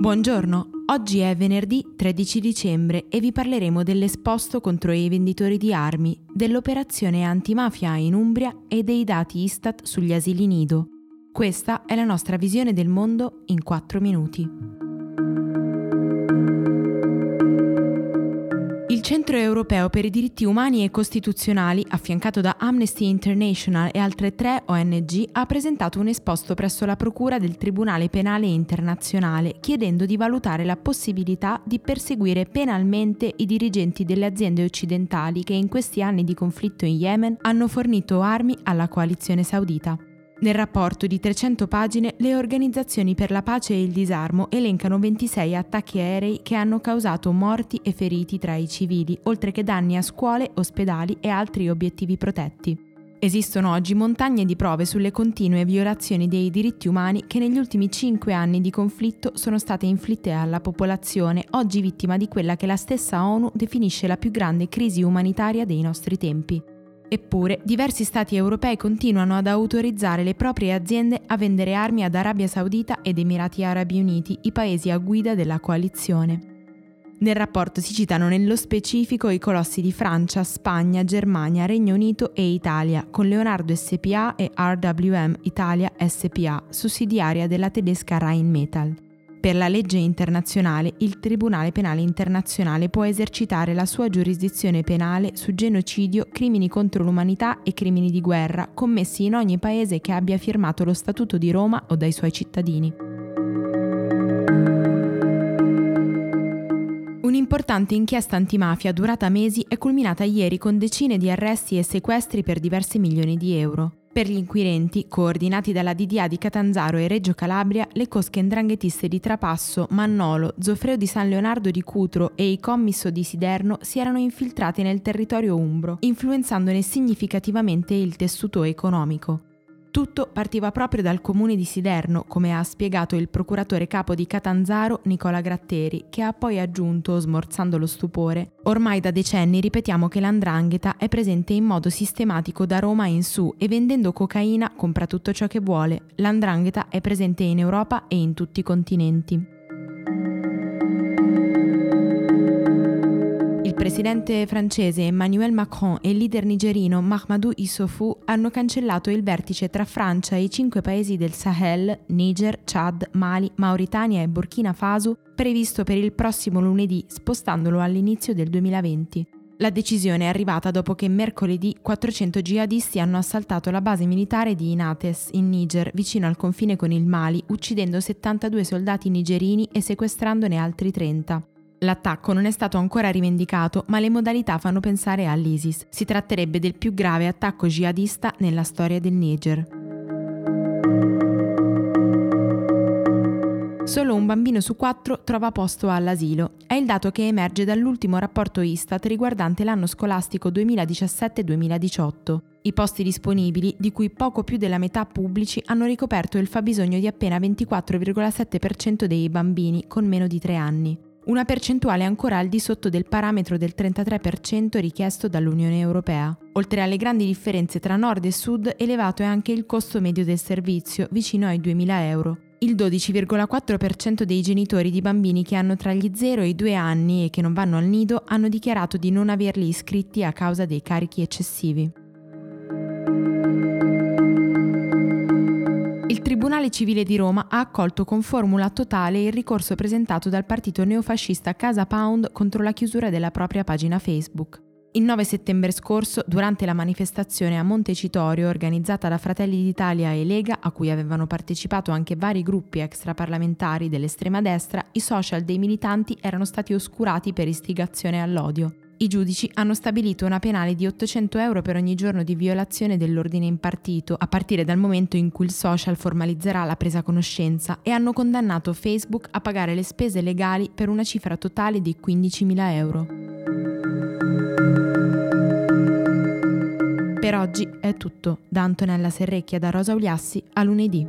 Buongiorno, oggi è venerdì 13 dicembre e vi parleremo dell'esposto contro i venditori di armi, dell'operazione antimafia in Umbria e dei dati Istat sugli asili nido. Questa è la nostra visione del mondo in 4 minuti. Centro Europeo per i diritti umani e costituzionali, affiancato da Amnesty International e altre tre ONG, ha presentato un esposto presso la Procura del Tribunale Penale Internazionale chiedendo di valutare la possibilità di perseguire penalmente i dirigenti delle aziende occidentali che in questi anni di conflitto in Yemen hanno fornito armi alla coalizione saudita. Nel rapporto di 300 pagine, le organizzazioni per la pace e il disarmo elencano 26 attacchi aerei che hanno causato morti e feriti tra i civili, oltre che danni a scuole, ospedali e altri obiettivi protetti. Esistono oggi montagne di prove sulle continue violazioni dei diritti umani che negli ultimi cinque anni di conflitto sono state inflitte alla popolazione, oggi vittima di quella che la stessa ONU definisce la più grande crisi umanitaria dei nostri tempi. Eppure, diversi stati europei continuano ad autorizzare le proprie aziende a vendere armi ad Arabia Saudita ed Emirati Arabi Uniti, i paesi a guida della coalizione. Nel rapporto si citano nello specifico i colossi di Francia, Spagna, Germania, Regno Unito e Italia, con Leonardo SPA e RWM Italia SPA, sussidiaria della tedesca Rheinmetall. Per la legge internazionale, il Tribunale Penale Internazionale può esercitare la sua giurisdizione penale su genocidio, crimini contro l'umanità e crimini di guerra commessi in ogni paese che abbia firmato lo Statuto di Roma o dai suoi cittadini. Un'importante inchiesta antimafia durata mesi è culminata ieri con decine di arresti e sequestri per diversi milioni di euro. Per gli inquirenti, coordinati dalla DDA di Catanzaro e Reggio Calabria, le cosche ndranghetiste di Trapasso, Mannolo, Zofreo di San Leonardo di Cutro e i commisso di Siderno si erano infiltrati nel territorio umbro, influenzandone significativamente il tessuto economico. Tutto partiva proprio dal comune di Siderno, come ha spiegato il procuratore capo di Catanzaro Nicola Gratteri, che ha poi aggiunto, smorzando lo stupore, ormai da decenni ripetiamo che l'andrangheta è presente in modo sistematico da Roma in su e vendendo cocaina compra tutto ciò che vuole. L'andrangheta è presente in Europa e in tutti i continenti. Presidente francese Emmanuel Macron e il leader nigerino Mahamadou Issoufou hanno cancellato il vertice tra Francia e i cinque paesi del Sahel, Niger, Chad, Mali, Mauritania e Burkina Faso, previsto per il prossimo lunedì, spostandolo all'inizio del 2020. La decisione è arrivata dopo che mercoledì 400 jihadisti hanno assaltato la base militare di Inates, in Niger, vicino al confine con il Mali, uccidendo 72 soldati nigerini e sequestrandone altri 30. L'attacco non è stato ancora rivendicato, ma le modalità fanno pensare all'ISIS. Si tratterebbe del più grave attacco jihadista nella storia del Niger. Solo un bambino su quattro trova posto all'asilo. È il dato che emerge dall'ultimo rapporto Istat riguardante l'anno scolastico 2017-2018. I posti disponibili, di cui poco più della metà pubblici, hanno ricoperto il fabbisogno di appena 24,7% dei bambini con meno di 3 anni una percentuale ancora al di sotto del parametro del 33% richiesto dall'Unione Europea. Oltre alle grandi differenze tra nord e sud, elevato è anche il costo medio del servizio, vicino ai 2.000 euro. Il 12,4% dei genitori di bambini che hanno tra gli 0 e i 2 anni e che non vanno al nido hanno dichiarato di non averli iscritti a causa dei carichi eccessivi. Tribunale Civile di Roma ha accolto con formula totale il ricorso presentato dal partito neofascista Casa Pound contro la chiusura della propria pagina Facebook. Il 9 settembre scorso, durante la manifestazione a Montecitorio organizzata da Fratelli d'Italia e Lega, a cui avevano partecipato anche vari gruppi extraparlamentari dell'estrema destra, i social dei militanti erano stati oscurati per istigazione all'odio. I giudici hanno stabilito una penale di 800 euro per ogni giorno di violazione dell'ordine impartito, a partire dal momento in cui il social formalizzerà la presa conoscenza, e hanno condannato Facebook a pagare le spese legali per una cifra totale di 15.000 euro. Per oggi è tutto. Da Antonella Serrecchia da Rosa Uliassi a lunedì.